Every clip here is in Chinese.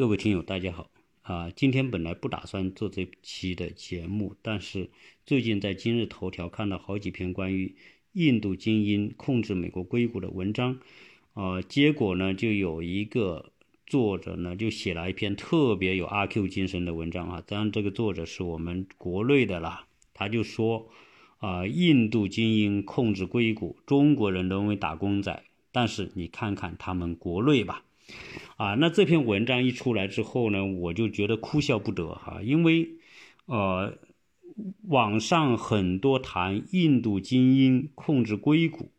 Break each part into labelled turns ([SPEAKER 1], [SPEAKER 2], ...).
[SPEAKER 1] 各位听友，大家好啊！今天本来不打算做这期的节目，但是最近在今日头条看到好几篇关于印度精英控制美国硅谷的文章，啊，结果呢，就有一个作者呢就写了一篇特别有阿 Q 精神的文章啊。当然，这个作者是我们国内的啦，他就说啊，印度精英控制硅谷，中国人沦为打工仔，但是你看看他们国内吧。啊，那这篇文章一出来之后呢，我就觉得哭笑不得哈，因为，呃，网上很多谈印度精英控制硅谷，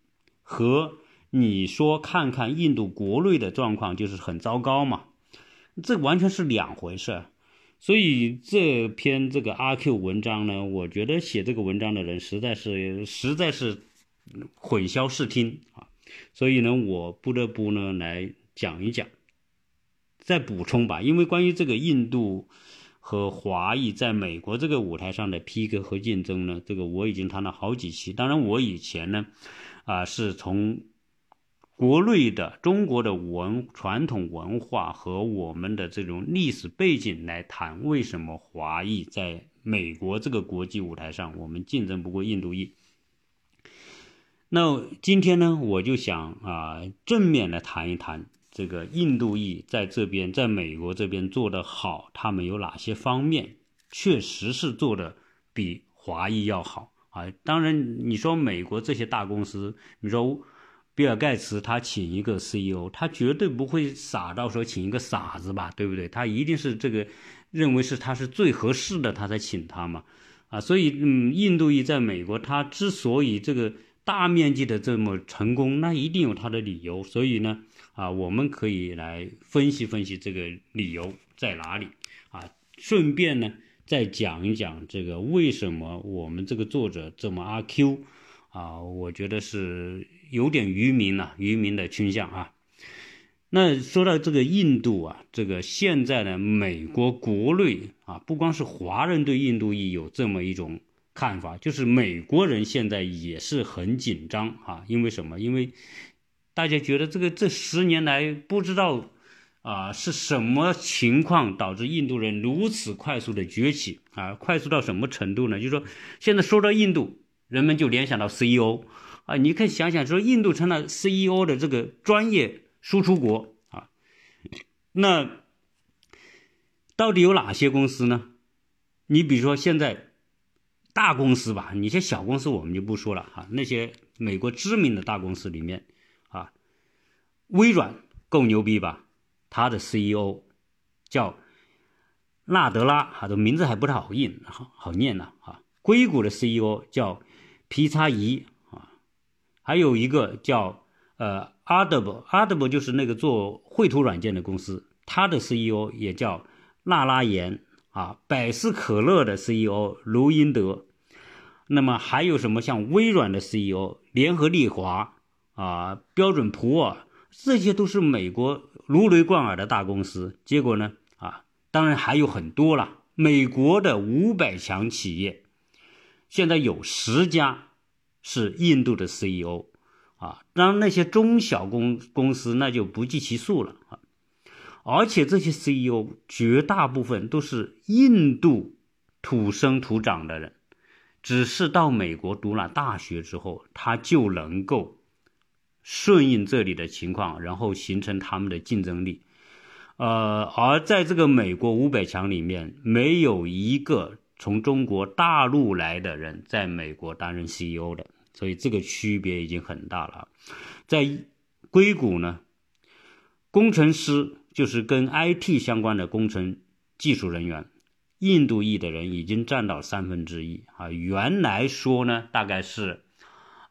[SPEAKER 1] 和你说看看印度国内的状况就是很糟糕嘛，这完全是两回事。所以这篇这个阿 Q 文章呢，我觉得写这个文章的人实在是实在是混淆视听啊，所以呢，我不得不呢来讲一讲。再补充吧，因为关于这个印度和华裔在美国这个舞台上的 PK 和竞争呢，这个我已经谈了好几期。当然，我以前呢，啊，是从国内的中国的文传统文化和我们的这种历史背景来谈，为什么华裔在美国这个国际舞台上我们竞争不过印度裔。那今天呢，我就想啊，正面来谈一谈。这个印度裔在这边，在美国这边做得好，他们有哪些方面确实是做的比华裔要好啊？当然，你说美国这些大公司，你说比尔盖茨他请一个 CEO，他绝对不会傻到说请一个傻子吧，对不对？他一定是这个认为是他是最合适的，他才请他嘛啊。所以，嗯，印度裔在美国，他之所以这个大面积的这么成功，那一定有他的理由。所以呢。啊，我们可以来分析分析这个理由在哪里啊？顺便呢，再讲一讲这个为什么我们这个作者这么阿 Q 啊？我觉得是有点愚民了，愚民的倾向啊。那说到这个印度啊，这个现在呢，美国国内啊，不光是华人对印度裔有这么一种看法，就是美国人现在也是很紧张啊。因为什么？因为大家觉得这个这十年来不知道啊是什么情况导致印度人如此快速的崛起啊？快速到什么程度呢？就是说，现在说到印度，人们就联想到 CEO 啊。你可以想想，说印度成了 CEO 的这个专业输出国啊。那到底有哪些公司呢？你比如说现在大公司吧，你些小公司我们就不说了哈。那些美国知名的大公司里面。微软够牛逼吧？他的 CEO 叫纳德拉，哈，这名字还不太好印，好好念呢，啊。硅谷的 CEO 叫皮查伊啊，还有一个叫呃 Audible，Audible 就是那个做绘图软件的公司，他的 CEO 也叫纳拉延啊。百事可乐的 CEO 卢英德，那么还有什么像微软的 CEO 联合利华啊，标准普尔。这些都是美国如雷贯耳的大公司，结果呢？啊，当然还有很多了。美国的五百强企业，现在有十家是印度的 CEO，啊，当然那些中小公公司那就不计其数了啊。而且这些 CEO 绝大部分都是印度土生土长的人，只是到美国读了大学之后，他就能够。顺应这里的情况，然后形成他们的竞争力。呃，而在这个美国五百强里面，没有一个从中国大陆来的人在美国担任 CEO 的，所以这个区别已经很大了。在硅谷呢，工程师就是跟 IT 相关的工程技术人员，印度裔的人已经占到三分之一啊。原来说呢，大概是。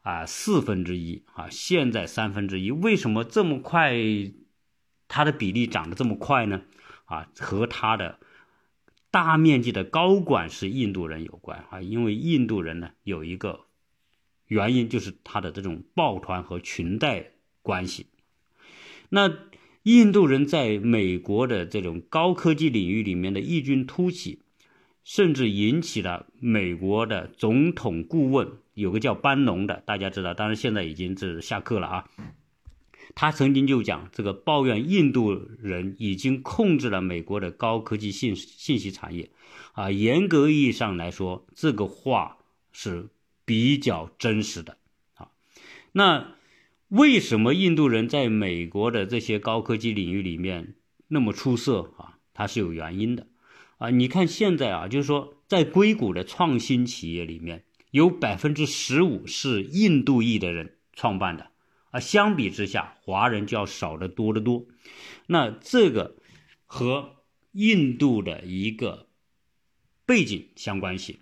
[SPEAKER 1] 啊，四分之一啊，现在三分之一，为什么这么快？它的比例涨得这么快呢？啊，和它的大面积的高管是印度人有关啊，因为印度人呢有一个原因，就是他的这种抱团和裙带关系。那印度人在美国的这种高科技领域里面的异军突起。甚至引起了美国的总统顾问，有个叫班农的，大家知道，当然现在已经是下课了啊。他曾经就讲，这个抱怨印度人已经控制了美国的高科技信信息产业，啊，严格意义上来说，这个话是比较真实的，啊，那为什么印度人在美国的这些高科技领域里面那么出色啊？它是有原因的，啊，你看现在啊，就是说在硅谷的创新企业里面，有百分之十五是印度裔的人创办的。啊，相比之下，华人就要少得多得多。那这个和印度的一个背景相关系。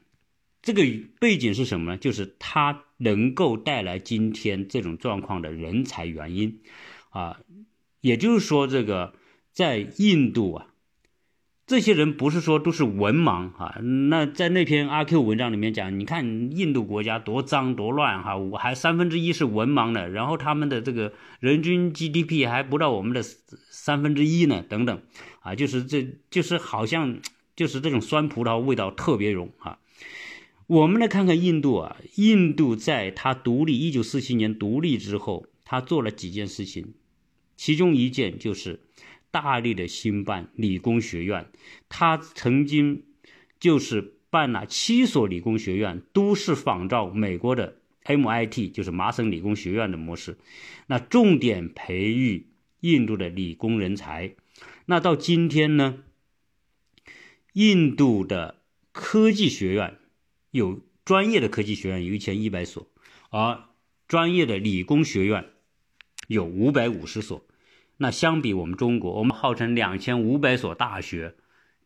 [SPEAKER 1] 这个背景是什么呢？就是它能够带来今天这种状况的人才原因。啊，也就是说，这个在印度啊。这些人不是说都是文盲哈，那在那篇阿 Q 文章里面讲，你看印度国家多脏多乱哈，我还三分之一是文盲的，然后他们的这个人均 GDP 还不到我们的三分之一呢，等等，啊，就是这就是好像就是这种酸葡萄味道特别浓啊。我们来看看印度啊，印度在它独立一九四七年独立之后，它做了几件事情，其中一件就是。大力的兴办理工学院，他曾经就是办了七所理工学院，都是仿照美国的 MIT，就是麻省理工学院的模式。那重点培育印度的理工人才。那到今天呢，印度的科技学院有专业的科技学院有一千一百所，而专业的理工学院有五百五十所。那相比我们中国，我们号称两千五百所大学，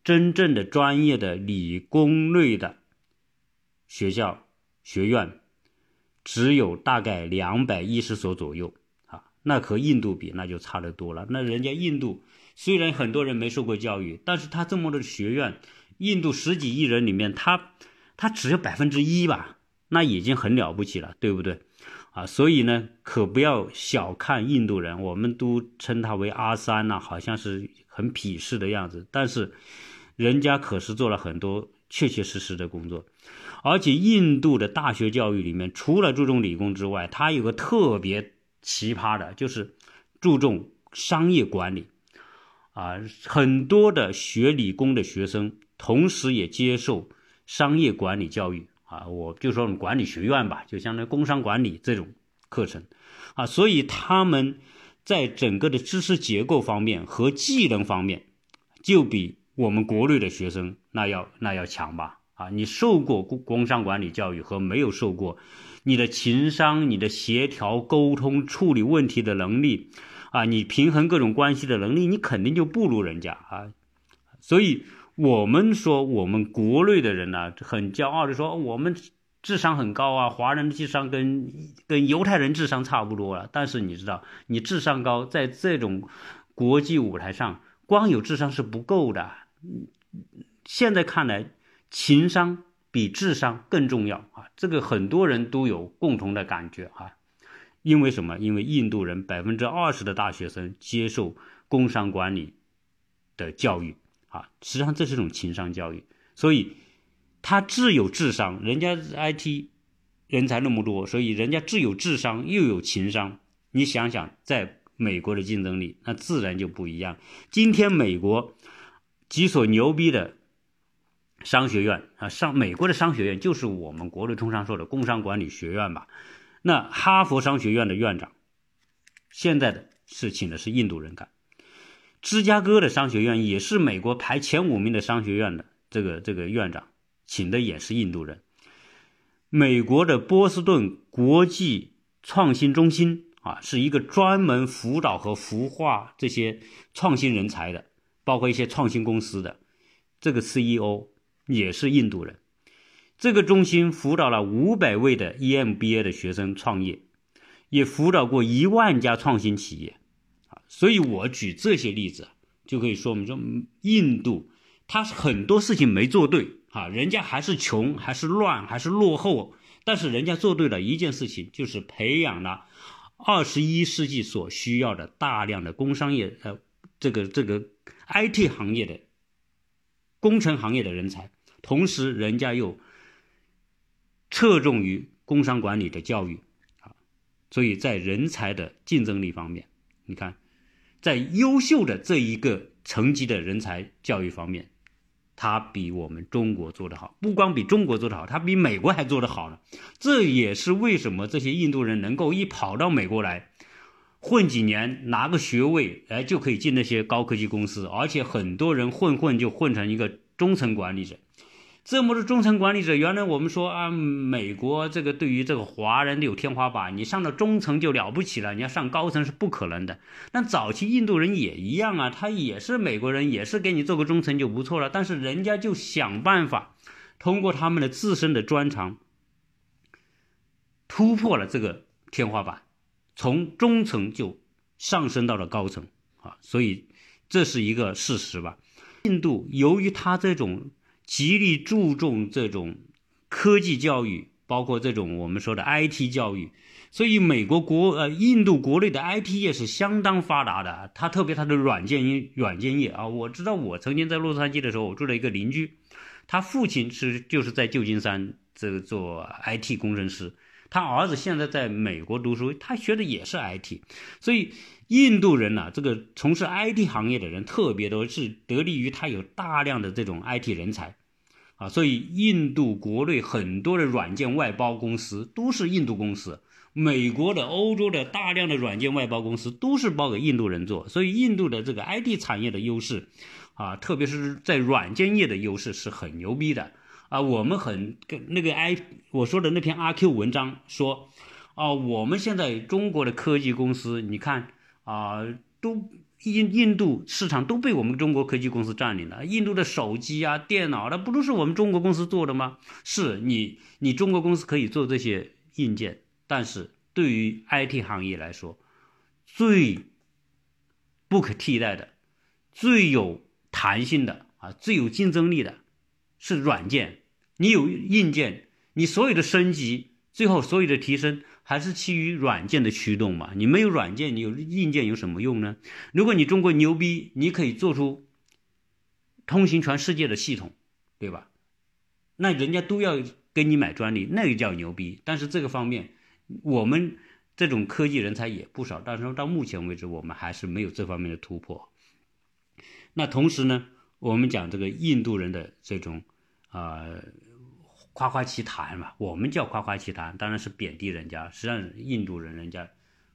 [SPEAKER 1] 真正的专业的理工类的学校学院，只有大概两百一十所左右啊。那和印度比，那就差得多了。那人家印度虽然很多人没受过教育，但是他这么多的学院，印度十几亿人里面，他他只有百分之一吧，那已经很了不起了，对不对？啊，所以呢，可不要小看印度人，我们都称他为阿三呐，好像是很鄙视的样子。但是，人家可是做了很多确确实实的工作。而且，印度的大学教育里面，除了注重理工之外，它有个特别奇葩的，就是注重商业管理。啊，很多的学理工的学生，同时也接受商业管理教育。啊，我就说我们管理学院吧，就相当于工商管理这种课程，啊，所以他们在整个的知识结构方面和技能方面，就比我们国内的学生那要那要强吧？啊，你受过工工商管理教育和没有受过，你的情商、你的协调、沟通、处理问题的能力，啊，你平衡各种关系的能力，你肯定就不如人家啊，所以。我们说，我们国内的人呢，很骄傲的说，我们智商很高啊，华人的智商跟跟犹太人智商差不多了。但是你知道，你智商高，在这种国际舞台上，光有智商是不够的。现在看来，情商比智商更重要啊！这个很多人都有共同的感觉啊。因为什么？因为印度人百分之二十的大学生接受工商管理的教育。啊，实际上这是一种情商教育，所以他既有智商，人家 IT 人才那么多，所以人家既有智商又有情商。你想想，在美国的竞争力，那自然就不一样。今天美国几所牛逼的商学院啊，上美国的商学院就是我们国内通常说的工商管理学院吧。那哈佛商学院的院长，现在的是请的是印度人干。芝加哥的商学院也是美国排前五名的商学院的这个这个院长，请的也是印度人。美国的波士顿国际创新中心啊，是一个专门辅导和孵化这些创新人才的，包括一些创新公司的，这个 CEO 也是印度人。这个中心辅导了五百位的 EMBA 的学生创业，也辅导过一万家创新企业。所以我举这些例子，就可以说明说，印度他很多事情没做对啊，人家还是穷，还是乱，还是落后，但是人家做对了一件事情，就是培养了二十一世纪所需要的大量的工商业呃这个这个 IT 行业的工程行业的人才，同时人家又侧重于工商管理的教育啊，所以在人才的竞争力方面。你看，在优秀的这一个层级的人才教育方面，他比我们中国做得好。不光比中国做得好，他比美国还做得好呢。这也是为什么这些印度人能够一跑到美国来混几年，拿个学位，哎，就可以进那些高科技公司，而且很多人混混就混成一个中层管理者。这么多中层管理者，原来我们说啊，美国这个对于这个华人有天花板，你上到中层就了不起了，你要上高层是不可能的。但早期印度人也一样啊，他也是美国人，也是给你做个中层就不错了。但是人家就想办法通过他们的自身的专长，突破了这个天花板，从中层就上升到了高层啊。所以这是一个事实吧。印度由于他这种。极力注重这种科技教育，包括这种我们说的 IT 教育，所以美国国呃印度国内的 IT 业是相当发达的。它特别它的软件软件业啊，我知道我曾经在洛杉矶的时候，我住了一个邻居，他父亲是就是在旧金山这个做 IT 工程师，他儿子现在在美国读书，他学的也是 IT，所以。印度人呢，这个从事 IT 行业的人特别多，是得力于他有大量的这种 IT 人才，啊，所以印度国内很多的软件外包公司都是印度公司，美国的、欧洲的大量的软件外包公司都是包给印度人做，所以印度的这个 IT 产业的优势，啊，特别是在软件业的优势是很牛逼的，啊，我们很跟那个 I 我说的那篇阿 Q 文章说，啊，我们现在中国的科技公司，你看。啊，都印印度市场都被我们中国科技公司占领了。印度的手机啊、电脑，那不都是我们中国公司做的吗？是你，你中国公司可以做这些硬件，但是对于 IT 行业来说，最不可替代的、最有弹性的啊、最有竞争力的是软件。你有硬件，你所有的升级，最后所有的提升。还是基于软件的驱动嘛？你没有软件，你有硬件有什么用呢？如果你中国牛逼，你可以做出通行全世界的系统，对吧？那人家都要跟你买专利，那个叫牛逼。但是这个方面，我们这种科技人才也不少，但是到目前为止，我们还是没有这方面的突破。那同时呢，我们讲这个印度人的这种啊。夸夸其谈嘛，我们叫夸夸其谈，当然是贬低人家。实际上，印度人人家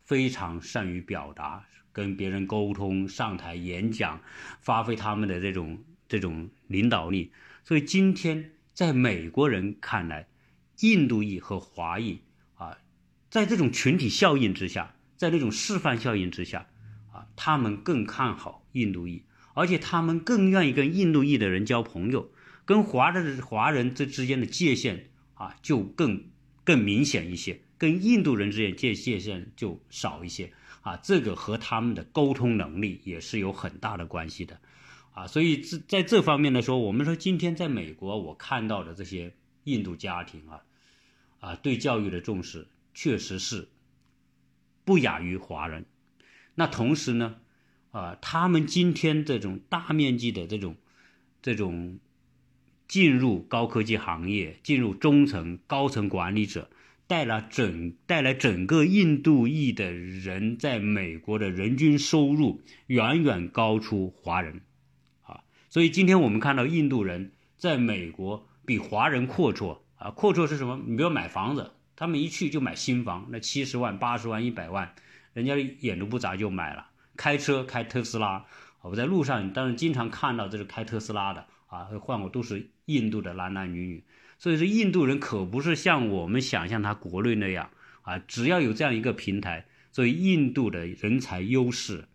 [SPEAKER 1] 非常善于表达，跟别人沟通，上台演讲，发挥他们的这种这种领导力。所以今天在美国人看来，印度裔和华裔啊，在这种群体效应之下，在这种示范效应之下啊，他们更看好印度裔，而且他们更愿意跟印度裔的人交朋友。跟华的华人这之间的界限啊，就更更明显一些；跟印度人之间界界限就少一些啊。这个和他们的沟通能力也是有很大的关系的啊。所以这在这方面来说，我们说今天在美国我看到的这些印度家庭啊，啊，对教育的重视确实是不亚于华人。那同时呢，啊，他们今天这种大面积的这种这种。进入高科技行业，进入中层、高层管理者，带来整带来整个印度裔的人在美国的人均收入远远高出华人，啊，所以今天我们看到印度人在美国比华人阔绰啊，阔绰是什么？你比如买房子，他们一去就买新房，那七十万、八十万、一百万，人家眼都不眨就买了。开车开特斯拉，我在路上当然经常看到这是开特斯拉的。啊，换过都是印度的男男女女，所以说印度人可不是像我们想象他国内那样啊，只要有这样一个平台，所以印度的人才优势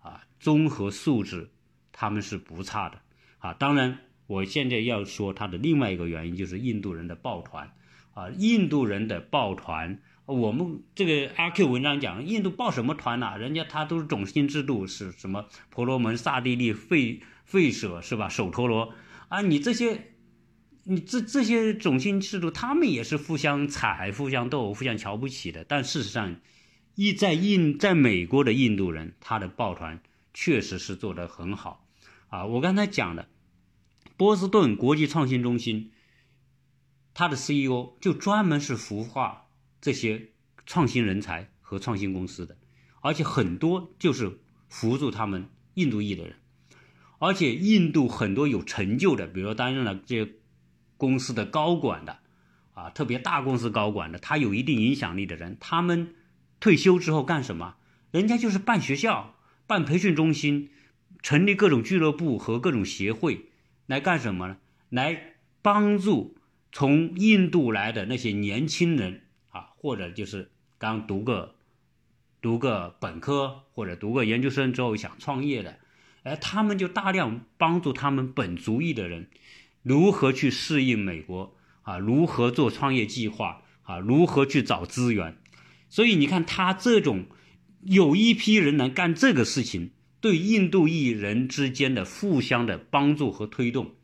[SPEAKER 1] 啊，综合素质他们是不差的啊。当然，我现在要说他的另外一个原因就是印度人的抱团啊，印度人的抱团，我们这个阿 Q 文章讲印度抱什么团呐？人家他都是种姓制度，是什么婆罗门、刹帝利、费。吠舍是吧？首陀罗啊，你这些，你这这些种姓制度，他们也是互相踩、互相斗、互相瞧不起的。但事实上，一在印在美国的印度人，他的抱团确实是做得很好啊。我刚才讲的波士顿国际创新中心，他的 CEO 就专门是孵化这些创新人才和创新公司的。而且很多就是扶助他们印度裔的人，而且印度很多有成就的，比如说担任了这些公司的高管的，啊，特别大公司高管的，他有一定影响力的人，他们退休之后干什么？人家就是办学校、办培训中心，成立各种俱乐部和各种协会，来干什么呢？来帮助从印度来的那些年轻人啊，或者就是刚读个读个本科或者读个研究生之后想创业的，而，他们就大量帮助他们本族裔的人如何去适应美国啊，如何做创业计划啊，如何去找资源。所以你看，他这种有一批人能干这个事情，对印度裔人之间的互相的帮助和推动。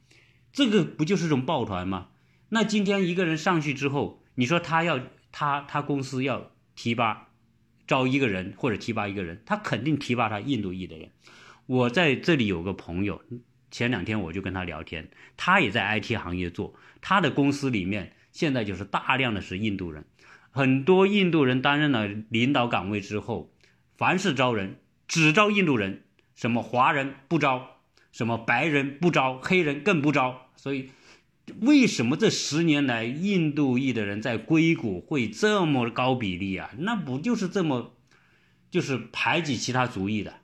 [SPEAKER 1] 这个不就是种抱团吗？那今天一个人上去之后，你说他要他他公司要提拔招一个人或者提拔一个人，他肯定提拔他印度裔的人。我在这里有个朋友，前两天我就跟他聊天，他也在 IT 行业做，他的公司里面现在就是大量的是印度人，很多印度人担任了领导岗位之后，凡是招人只招印度人，什么华人不招。什么白人不招，黑人更不招，所以为什么这十年来印度裔的人在硅谷会这么高比例啊？那不就是这么，就是排挤其他族裔的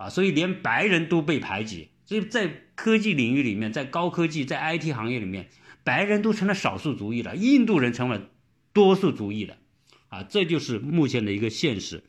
[SPEAKER 1] 啊？所以连白人都被排挤，所以在科技领域里面，在高科技，在 IT 行业里面，白人都成了少数族裔了，印度人成了多数族裔了，啊，这就是目前的一个现实。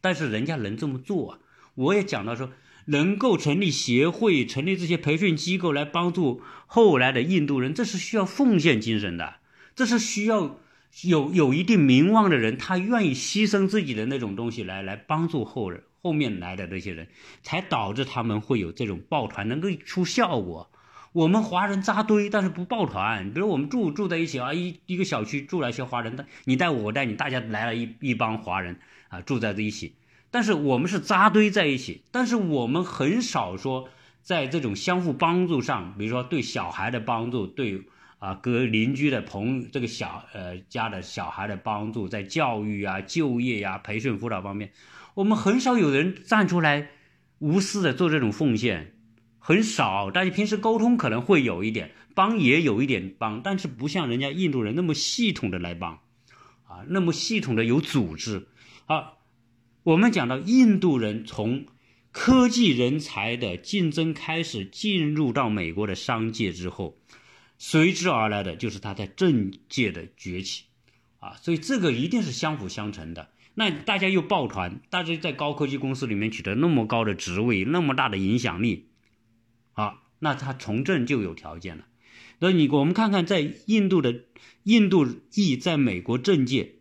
[SPEAKER 1] 但是人家能这么做啊？我也讲到说。能够成立协会、成立这些培训机构来帮助后来的印度人，这是需要奉献精神的，这是需要有有一定名望的人，他愿意牺牲自己的那种东西来来帮助后人后面来的那些人，才导致他们会有这种抱团能够出效果。我们华人扎堆，但是不抱团。比如我们住住在一起啊，一一个小区住了一些华人，但你带我，我带你，大家来了一一帮华人啊，住在这一起。但是我们是扎堆在一起，但是我们很少说在这种相互帮助上，比如说对小孩的帮助，对啊隔邻居的朋这个小呃家的小孩的帮助，在教育啊、就业呀、培训辅导方面，我们很少有人站出来无私的做这种奉献，很少。但是平时沟通可能会有一点帮，也有一点帮，但是不像人家印度人那么系统的来帮，啊，那么系统的有组织啊。我们讲到印度人从科技人才的竞争开始进入到美国的商界之后，随之而来的就是他在政界的崛起，啊，所以这个一定是相辅相成的。那大家又抱团，大家在高科技公司里面取得那么高的职位，那么大的影响力，啊，那他从政就有条件了。那你我们看看，在印度的印度裔在美国政界。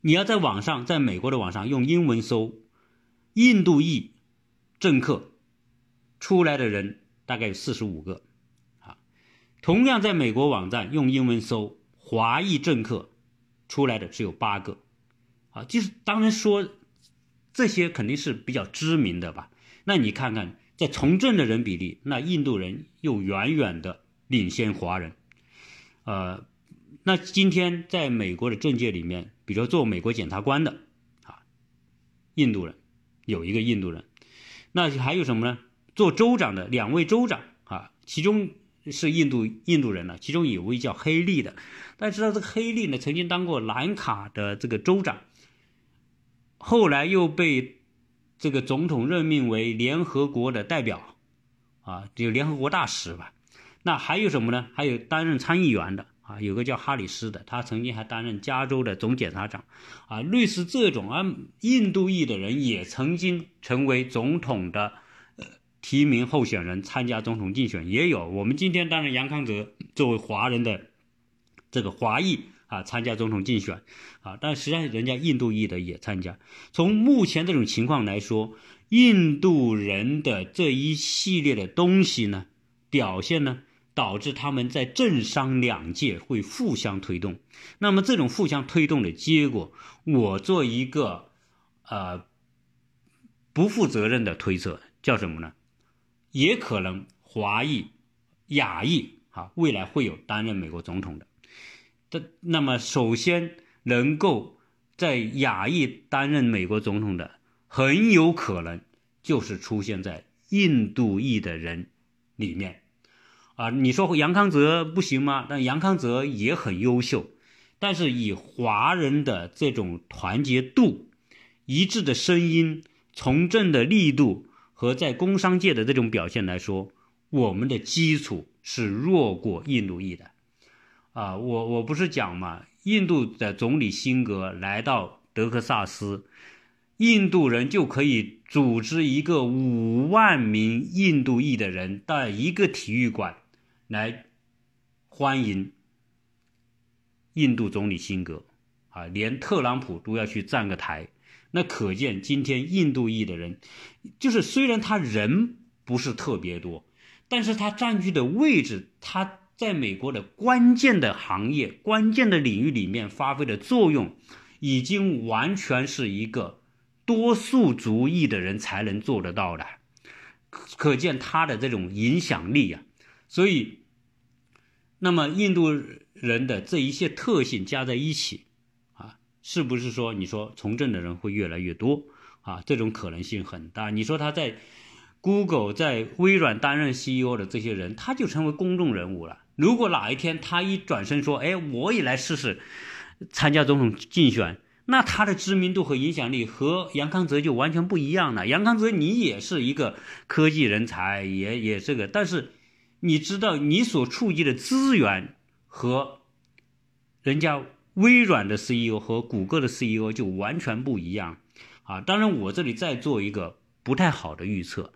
[SPEAKER 1] 你要在网上，在美国的网上用英文搜“印度裔政客”，出来的人大概有四十五个，啊，同样在美国网站用英文搜“华裔政客”，出来的只有八个，啊，就是当然说这些肯定是比较知名的吧。那你看看在从政的人比例，那印度人又远远的领先华人，呃。那今天在美国的政界里面，比如做美国检察官的，啊，印度人有一个印度人，那还有什么呢？做州长的两位州长啊，其中是印度印度人呢，其中有位叫黑利的。大家知道这个黑利呢，曾经当过兰卡的这个州长，后来又被这个总统任命为联合国的代表，啊，就联合国大使吧。那还有什么呢？还有担任参议员的。啊，有个叫哈里斯的，他曾经还担任加州的总检察长，啊，类似这种啊，印度裔的人也曾经成为总统的呃提名候选人，参加总统竞选也有。我们今天当然杨康泽作为华人的这个华裔啊，参加总统竞选啊，但实际上人家印度裔的也参加。从目前这种情况来说，印度人的这一系列的东西呢，表现呢？导致他们在政商两界会互相推动，那么这种互相推动的结果，我做一个呃不负责任的推测，叫什么呢？也可能华裔、亚裔啊，未来会有担任美国总统的。这那么首先能够在亚裔担任美国总统的，很有可能就是出现在印度裔的人里面。啊，你说杨康泽不行吗？但杨康泽也很优秀，但是以华人的这种团结度、一致的声音、从政的力度和在工商界的这种表现来说，我们的基础是弱过印度裔的。啊，我我不是讲嘛，印度的总理辛格来到德克萨斯，印度人就可以组织一个五万名印度裔的人到一个体育馆。来欢迎印度总理辛格啊，连特朗普都要去站个台，那可见今天印度裔的人，就是虽然他人不是特别多，但是他占据的位置，他在美国的关键的行业、关键的领域里面发挥的作用，已经完全是一个多数族裔的人才能做得到的，可见他的这种影响力啊，所以。那么印度人的这一些特性加在一起，啊，是不是说你说从政的人会越来越多啊？这种可能性很大。你说他在 Google、在微软担任 CEO 的这些人，他就成为公众人物了。如果哪一天他一转身说：“哎，我也来试试参加总统竞选”，那他的知名度和影响力和杨康泽就完全不一样了。杨康泽你也是一个科技人才，也也这个，但是。你知道你所触及的资源和人家微软的 CEO 和谷歌的 CEO 就完全不一样啊！当然，我这里再做一个不太好的预测，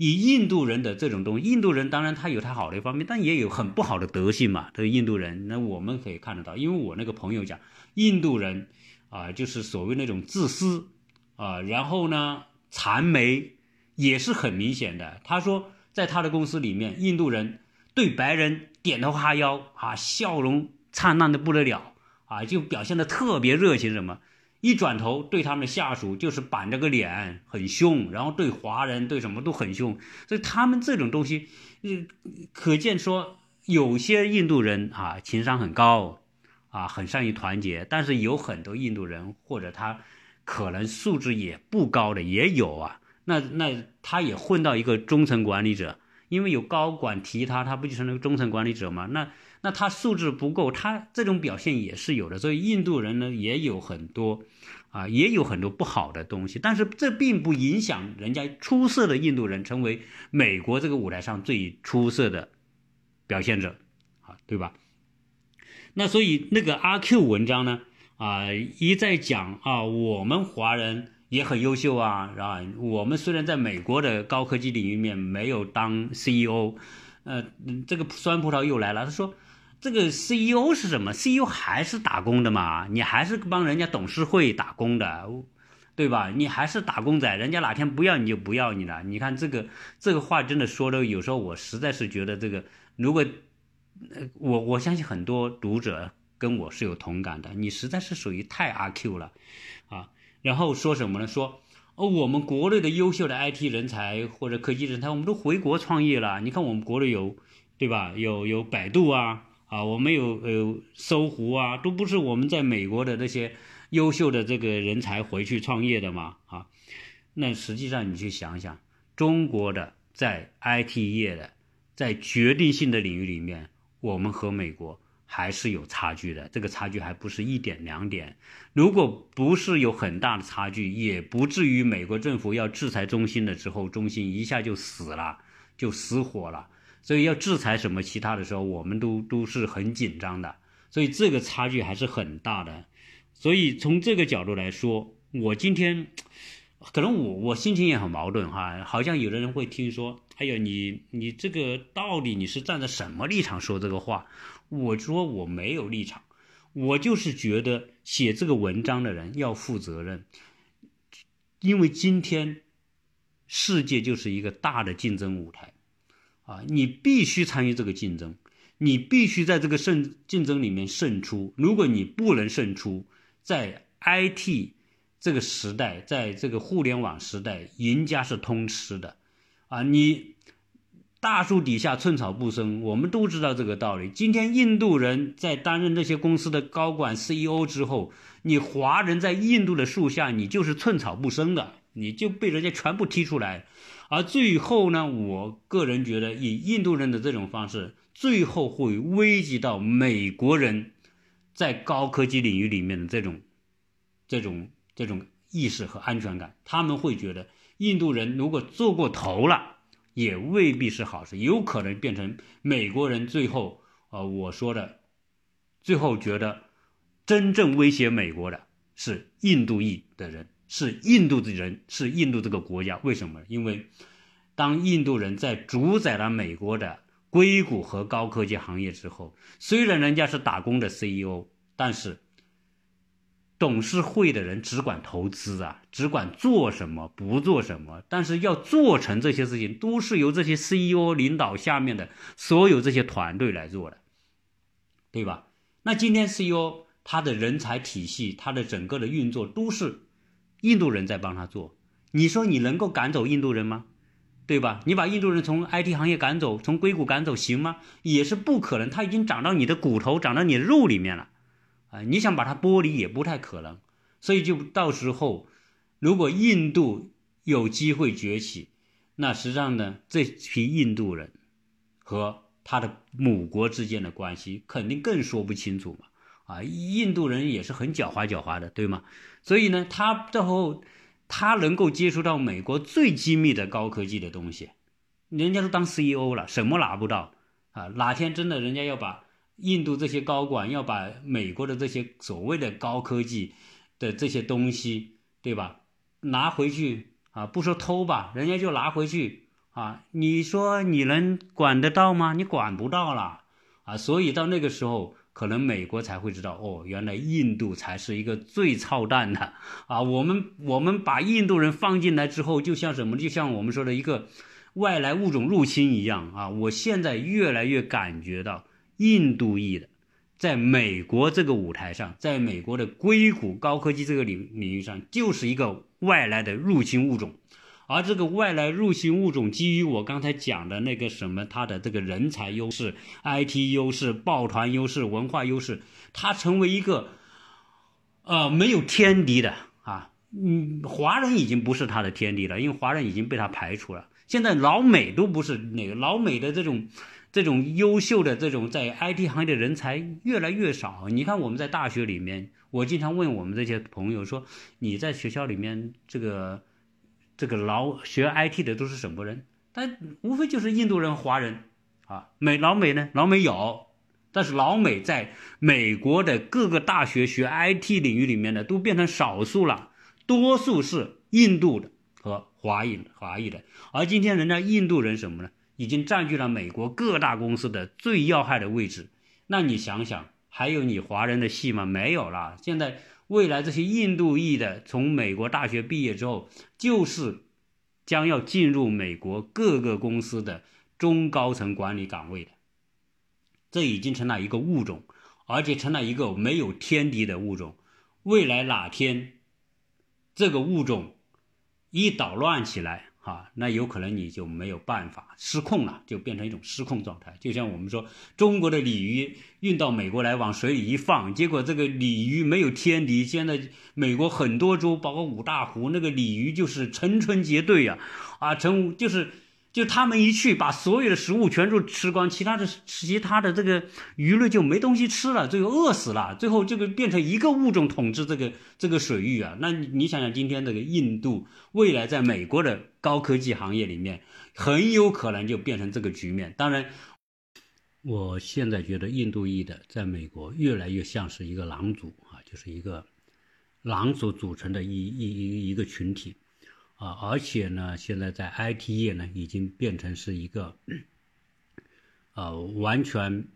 [SPEAKER 1] 以印度人的这种东西，印度人当然他有他好的一方面，但也有很不好的德性嘛。这个印度人，那我们可以看得到，因为我那个朋友讲，印度人啊，就是所谓那种自私啊，然后呢，谄媚也是很明显的。他说。在他的公司里面，印度人对白人点头哈腰啊，笑容灿烂的不得了啊，就表现的特别热情。什么一转头对他们的下属就是板着个脸，很凶，然后对华人对什么都很凶。所以他们这种东西，嗯，可见说有些印度人啊情商很高啊，很善于团结，但是有很多印度人或者他可能素质也不高的也有啊。那那他也混到一个中层管理者，因为有高管提他，他不就成了中层管理者吗？那那他素质不够，他这种表现也是有的。所以印度人呢也有很多，啊，也有很多不好的东西。但是这并不影响人家出色的印度人成为美国这个舞台上最出色的表现者，啊，对吧？那所以那个阿 Q 文章呢，啊，一再讲啊，我们华人。也很优秀啊，啊，我们虽然在美国的高科技领域面没有当 CEO，呃，这个酸葡萄又来了。他说，这个 CEO 是什么？CEO 还是打工的嘛？你还是帮人家董事会打工的，对吧？你还是打工仔，人家哪天不要你就不要你了。你看这个这个话真的说的，有时候我实在是觉得这个，如果我我相信很多读者跟我是有同感的，你实在是属于太阿 Q 了，啊。然后说什么呢？说哦，我们国内的优秀的 IT 人才或者科技人才，我们都回国创业了。你看我们国内有，对吧？有有百度啊，啊，我们有呃搜狐啊，都不是我们在美国的那些优秀的这个人才回去创业的嘛？啊，那实际上你去想想，中国的在 IT 业的，在决定性的领域里面，我们和美国。还是有差距的，这个差距还不是一点两点。如果不是有很大的差距，也不至于美国政府要制裁中兴的时候，中兴一下就死了，就死火了。所以要制裁什么其他的时候，我们都都是很紧张的。所以这个差距还是很大的。所以从这个角度来说，我今天可能我我心情也很矛盾哈，好像有的人会听说，哎呦，你你这个到底你是站在什么立场说这个话？我说我没有立场，我就是觉得写这个文章的人要负责任，因为今天世界就是一个大的竞争舞台，啊，你必须参与这个竞争，你必须在这个胜竞争里面胜出。如果你不能胜出，在 IT 这个时代，在这个互联网时代，赢家是通吃的，啊，你大树底下寸草不生，我们都知道这个道理。今天印度人在担任这些公司的高管 CEO 之后，你华人在印度的树下，你就是寸草不生的，你就被人家全部踢出来。而最后呢，我个人觉得，以印度人的这种方式，最后会危及到美国人在高科技领域里面的这种、这种、这种意识和安全感。他们会觉得，印度人如果做过头了，也未必是好事，有可能变成美国人最后，呃，我说的，最后觉得真正威胁美国的是印度裔的人。是印度的人，是印度这个国家，为什么？因为当印度人在主宰了美国的硅谷和高科技行业之后，虽然人家是打工的 CEO，但是董事会的人只管投资啊，只管做什么不做什么，但是要做成这些事情，都是由这些 CEO 领导下面的所有这些团队来做的，对吧？那今天 CEO 他的人才体系，他的整个的运作都是。印度人在帮他做，你说你能够赶走印度人吗？对吧？你把印度人从 IT 行业赶走，从硅谷赶走行吗？也是不可能，他已经长到你的骨头，长到你的肉里面了，啊，你想把它剥离也不太可能。所以就到时候，如果印度有机会崛起，那实际上呢，这批印度人和他的母国之间的关系肯定更说不清楚嘛。啊，印度人也是很狡猾狡猾的，对吗？所以呢，他最后他能够接触到美国最机密的高科技的东西，人家都当 CEO 了，什么拿不到啊？哪天真的人家要把印度这些高管要把美国的这些所谓的高科技的这些东西，对吧？拿回去啊，不说偷吧，人家就拿回去啊，你说你能管得到吗？你管不到了啊，所以到那个时候。可能美国才会知道哦，原来印度才是一个最操蛋的啊！我们我们把印度人放进来之后，就像什么？就像我们说的一个外来物种入侵一样啊！我现在越来越感觉到，印度裔的在美国这个舞台上，在美国的硅谷高科技这个领领域上，就是一个外来的入侵物种。而这个外来入侵物种，基于我刚才讲的那个什么，它的这个人才优势、IT 优势、抱团优势、文化优势，它成为一个，呃，没有天敌的啊。嗯，华人已经不是他的天敌了，因为华人已经被他排除了。现在老美都不是那个老美的这种，这种优秀的这种在 IT 行业的人才越来越少。你看我们在大学里面，我经常问我们这些朋友说，你在学校里面这个。这个老学 IT 的都是什么人？但无非就是印度人、华人啊。美老美呢？老美有，但是老美在美国的各个大学学 IT 领域里面呢，都变成少数了，多数是印度的和华裔华裔的。而今天人家印度人什么呢？已经占据了美国各大公司的最要害的位置。那你想想，还有你华人的戏吗？没有了。现在。未来这些印度裔的从美国大学毕业之后，就是将要进入美国各个公司的中高层管理岗位的，这已经成了一个物种，而且成了一个没有天敌的物种。未来哪天这个物种一捣乱起来，啊，那有可能你就没有办法失控了，就变成一种失控状态。就像我们说，中国的鲤鱼运到美国来，往水里一放，结果这个鲤鱼没有天敌。现在美国很多州，包括五大湖，那个鲤鱼就是成群结队呀，啊，成就是。就他们一去，把所有的食物全部吃光，其他的其他的这个鱼类就没东西吃了，最后饿死了。最后这个变成一个物种统治这个这个水域啊！那你想想，今天这个印度未来在美国的高科技行业里面，很有可能就变成这个局面。当然，我现在觉得印度裔的在美国越来越像是一个狼族啊，就是一个狼族组成的一一一一个群体。啊，而且呢，现在在 IT 业呢，已经变成是一个，呃，完全，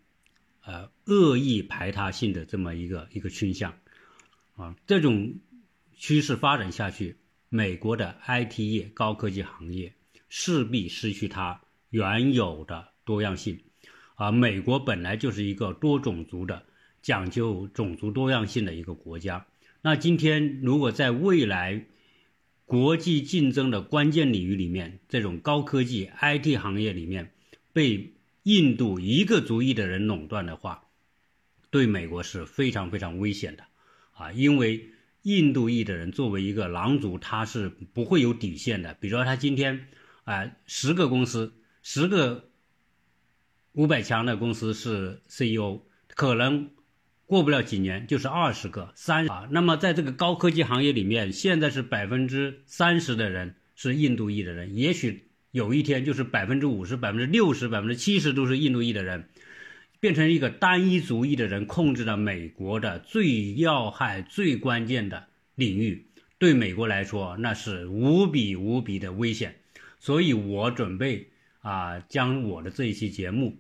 [SPEAKER 1] 呃，恶意排他性的这么一个一个倾向，啊，这种趋势发展下去，美国的 IT 业高科技行业势必失去它原有的多样性，啊，美国本来就是一个多种族的、讲究种族多样性的一个国家，那今天如果在未来，国际竞争的关键领域里面，这种高科技 IT 行业里面，被印度一个族裔的人垄断的话，对美国是非常非常危险的啊！因为印度裔的人作为一个狼族，他是不会有底线的。比如说，他今天啊，十个公司，十个五百强的公司是 CEO，可能过不了几年就是二十个、三啊。那么在这个高科技行业里面，现在是百分之三十的人是印度裔的人，也许。有一天，就是百分之五十、百分之六十、百分之七十都是印度裔的人，变成一个单一族裔的人控制了美国的最要害、最关键的领域，对美国来说那是无比无比的危险。所以我准备啊，将我的这一期节目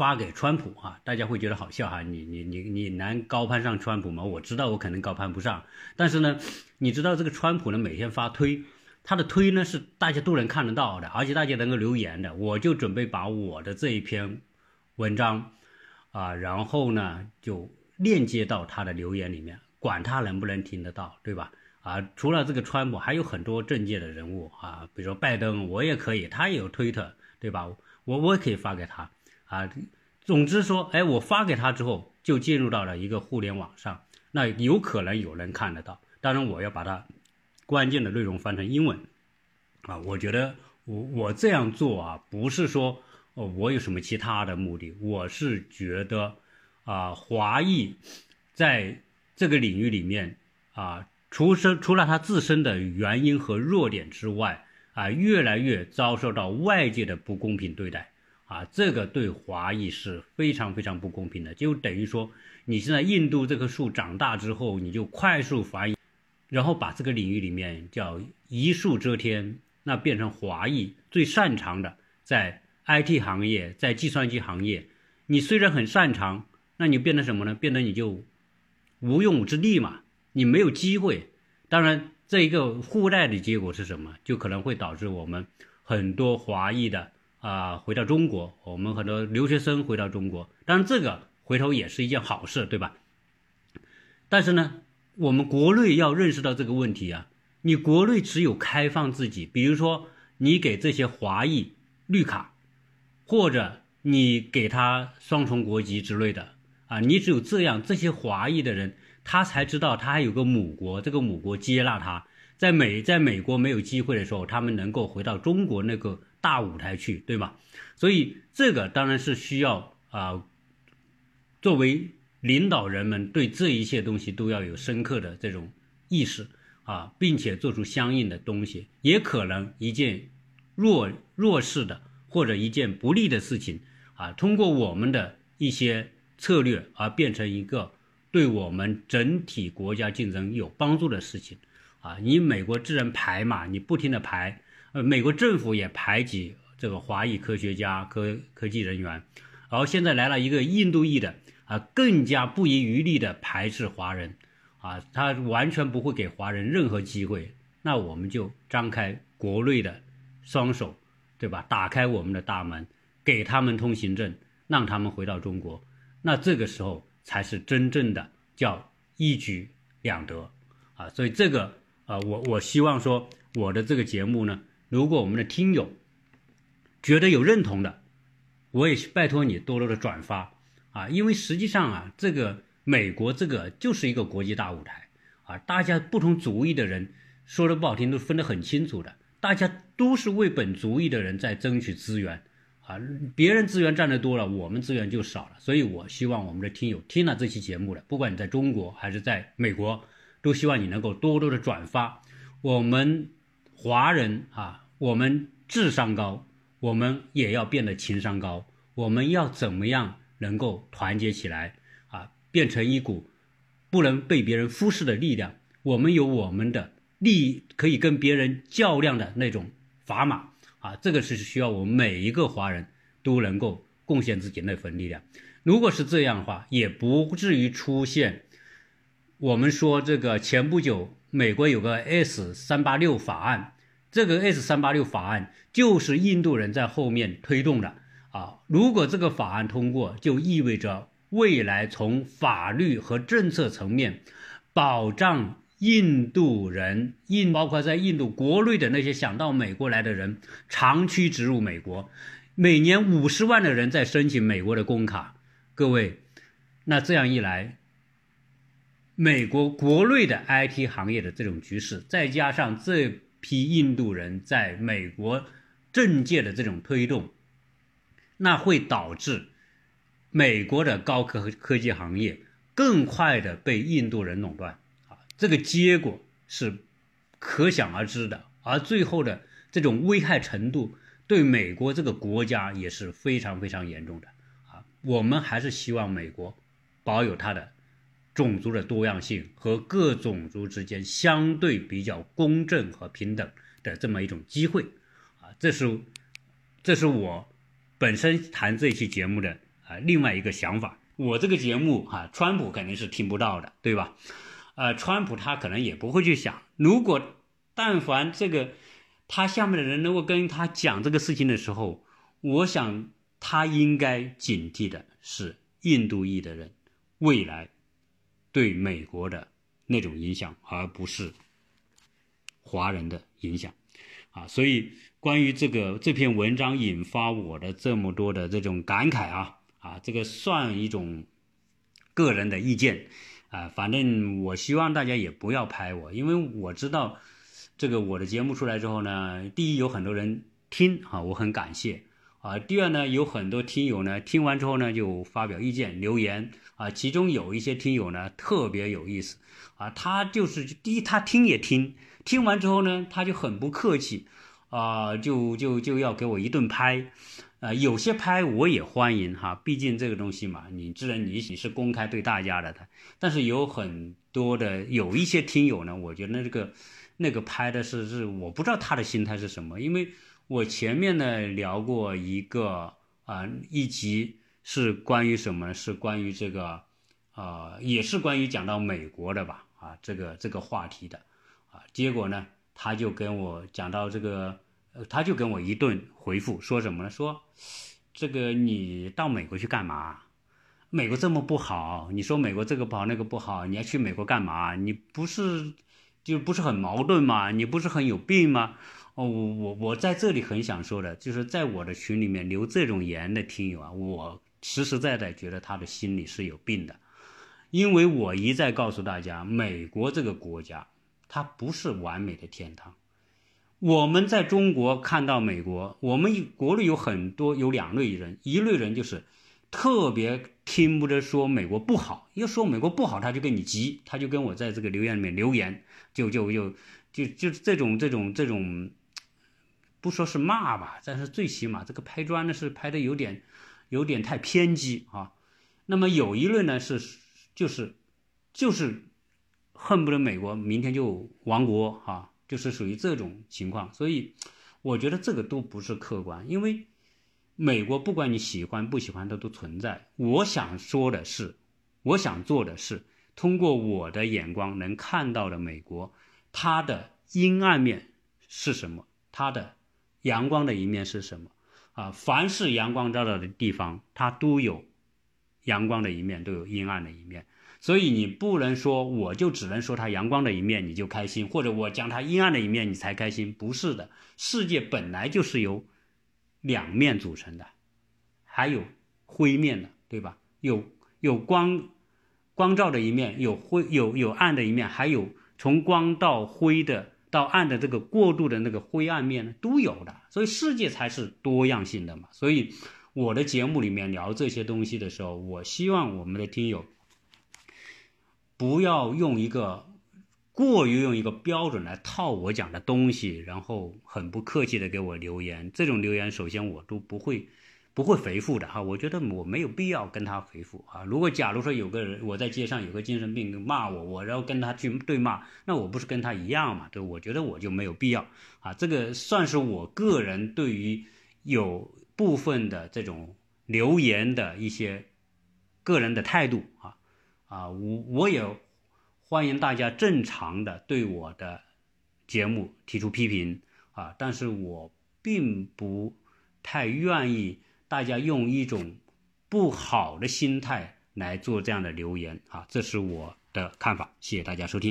[SPEAKER 1] 发给川普啊，大家会觉得好笑哈，你你你你能高攀上川普吗？我知道我可能高攀不上，但是呢，你知道这个川普呢每天发推。他的推呢是大家都能看得到的，而且大家能够留言的。我就准备把我的这一篇文章啊，然后呢就链接到他的留言里面，管他能不能听得到，对吧？啊，除了这个川普，还有很多政界的人物啊，比如说拜登，我也可以，他也有推特，对吧？我我也可以发给他啊。总之说，哎，我发给他之后，就进入到了一个互联网上，那有可能有人看得到。当然，我要把它。关键的内容翻成英文，啊，我觉得我我这样做啊，不是说哦我有什么其他的目的，我是觉得啊，华裔在这个领域里面啊，除身除了他自身的原因和弱点之外啊，越来越遭受到外界的不公平对待啊，这个对华裔是非常非常不公平的，就等于说你现在印度这棵树长大之后，你就快速繁衍。然后把这个领域里面叫一树遮天，那变成华裔最擅长的，在 IT 行业，在计算机行业，你虽然很擅长，那你变成什么呢？变得你就无用武之地嘛，你没有机会。当然，这一个互带的结果是什么？就可能会导致我们很多华裔的啊回到中国，我们很多留学生回到中国。当然，这个回头也是一件好事，对吧？但是呢？我们国内要认识到这个问题啊！你国内只有开放自己，比如说你给这些华裔绿卡，或者你给他双重国籍之类的啊，你只有这样，这些华裔的人他才知道他还有个母国，这个母国接纳他，在美在美国没有机会的时候，他们能够回到中国那个大舞台去，对吧？所以这个当然是需要啊，作为。领导人们对这一切东西都要有深刻的这种意识啊，并且做出相应的东西。也可能一件弱弱势的或者一件不利的事情啊，通过我们的一些策略而变成一个对我们整体国家竞争有帮助的事情啊。你美国自然排嘛，你不停的排，呃，美国政府也排挤这个华裔科学家、科科技人员，而现在来了一个印度裔的。啊，更加不遗余力地排斥华人，啊，他完全不会给华人任何机会。那我们就张开国内的双手，对吧？打开我们的大门，给他们通行证，让他们回到中国。那这个时候才是真正的叫一举两得，啊，所以这个啊，我我希望说我的这个节目呢，如果我们的听友觉得有认同的，我也拜托你多多的转发。啊，因为实际上啊，这个美国这个就是一个国际大舞台啊，大家不同族裔的人说的不好听，都分得很清楚的，大家都是为本族裔的人在争取资源啊，别人资源占的多了，我们资源就少了，所以我希望我们的听友听了这期节目的，不管你在中国还是在美国，都希望你能够多多的转发。我们华人啊，我们智商高，我们也要变得情商高，我们要怎么样？能够团结起来啊，变成一股不能被别人忽视的力量。我们有我们的力，可以跟别人较量的那种砝码啊，这个是需要我们每一个华人都能够贡献自己那份力量。如果是这样的话，也不至于出现我们说这个前不久美国有个 S 三八六法案，这个 S 三八六法案就是印度人在后面推动的。啊，如果这个法案通过，就意味着未来从法律和政策层面保障印度人，印包括在印度国内的那些想到美国来的人，长驱直入美国，每年五十万的人在申请美国的工卡。各位，那这样一来，美国国内的 IT 行业的这种局势，再加上这批印度人在美国政界的这种推动，那会导致美国的高科科技行业更快的被印度人垄断啊。这个结果是可想而知的，而最后的这种危害程度对美国这个国家也是非常非常严重的啊！我们还是希望美国保有它的种族的多样性和各种族之间相对比较公正和平等的这么一种机会啊！这是这是我本身谈这期节目的啊另外一个想法。我这个节目啊，川普肯定是听不到的，对吧？呃，川普他可能也不会去想，如果但凡这个他下面的人能够跟他讲这个事情的时候，我想他应该警惕的是印度裔的人未来对美国的那种影响，而不是华人的影响啊。所以关于这个这篇文章引发我的这么多的这种感慨啊啊，这个算一种个人的意见。啊，反正我希望大家也不要拍我，因为我知道，这个我的节目出来之后呢，第一有很多人听啊，我很感谢啊。第二呢，有很多听友呢听完之后呢就发表意见留言啊，其中有一些听友呢特别有意思啊，他就是第一他听也听，听完之后呢他就很不客气啊，就就就要给我一顿拍。啊，有些拍我也欢迎哈，毕竟这个东西嘛，你既然你你是公开对大家的，但是有很多的有一些听友呢，我觉得那个那个拍的是是我不知道他的心态是什么，因为我前面呢聊过一个啊一集是关于什么，是关于这个啊也是关于讲到美国的吧啊这个这个话题的啊，结果呢他就跟我讲到这个。他就跟我一顿回复，说什么呢？说，这个你到美国去干嘛？美国这么不好，你说美国这个不好那个不好，你要去美国干嘛？你不是就不是很矛盾吗？你不是很有病吗？哦，我我我在这里很想说的，就是在我的群里面留这种言的听友啊，我实实在在觉得他的心里是有病的，因为我一再告诉大家，美国这个国家它不是完美的天堂。我们在中国看到美国，我们国内有很多有两类人，一类人就是特别听不得说美国不好，一说美国不好他就跟你急，他就跟我在这个留言里面留言，就就就就就这种这种这种，不说是骂吧，但是最起码这个拍砖呢是拍的有点有点太偏激啊。那么有一类呢是就是就是恨不得美国明天就亡国啊。就是属于这种情况，所以我觉得这个都不是客观，因为美国不管你喜欢不喜欢，它都存在。我想说的是，我想做的是，通过我的眼光能看到的美国，它的阴暗面是什么，它的阳光的一面是什么啊？凡是阳光照到的地方，它都有阳光的一面，都有阴暗的一面。所以你不能说，我就只能说它阳光的一面你就开心，或者我讲它阴暗的一面你才开心，不是的。世界本来就是由两面组成的，还有灰面的，对吧？有有光光照的一面，有灰有有暗的一面，还有从光到灰的到暗的这个过渡的那个灰暗面呢，都有的。所以世界才是多样性的嘛。所以我的节目里面聊这些东西的时候，我希望我们的听友。不要用一个过于用一个标准来套我讲的东西，然后很不客气的给我留言。这种留言，首先我都不会不会回复的哈。我觉得我没有必要跟他回复啊。如果假如说有个人我在街上有个精神病骂我，我然后跟他去对骂，那我不是跟他一样嘛？对，我觉得我就没有必要啊。这个算是我个人对于有部分的这种留言的一些个人的态度啊。啊，我我也欢迎大家正常的对我的节目提出批评啊，但是我并不太愿意大家用一种不好的心态来做这样的留言啊，这是我的看法，谢谢大家收听。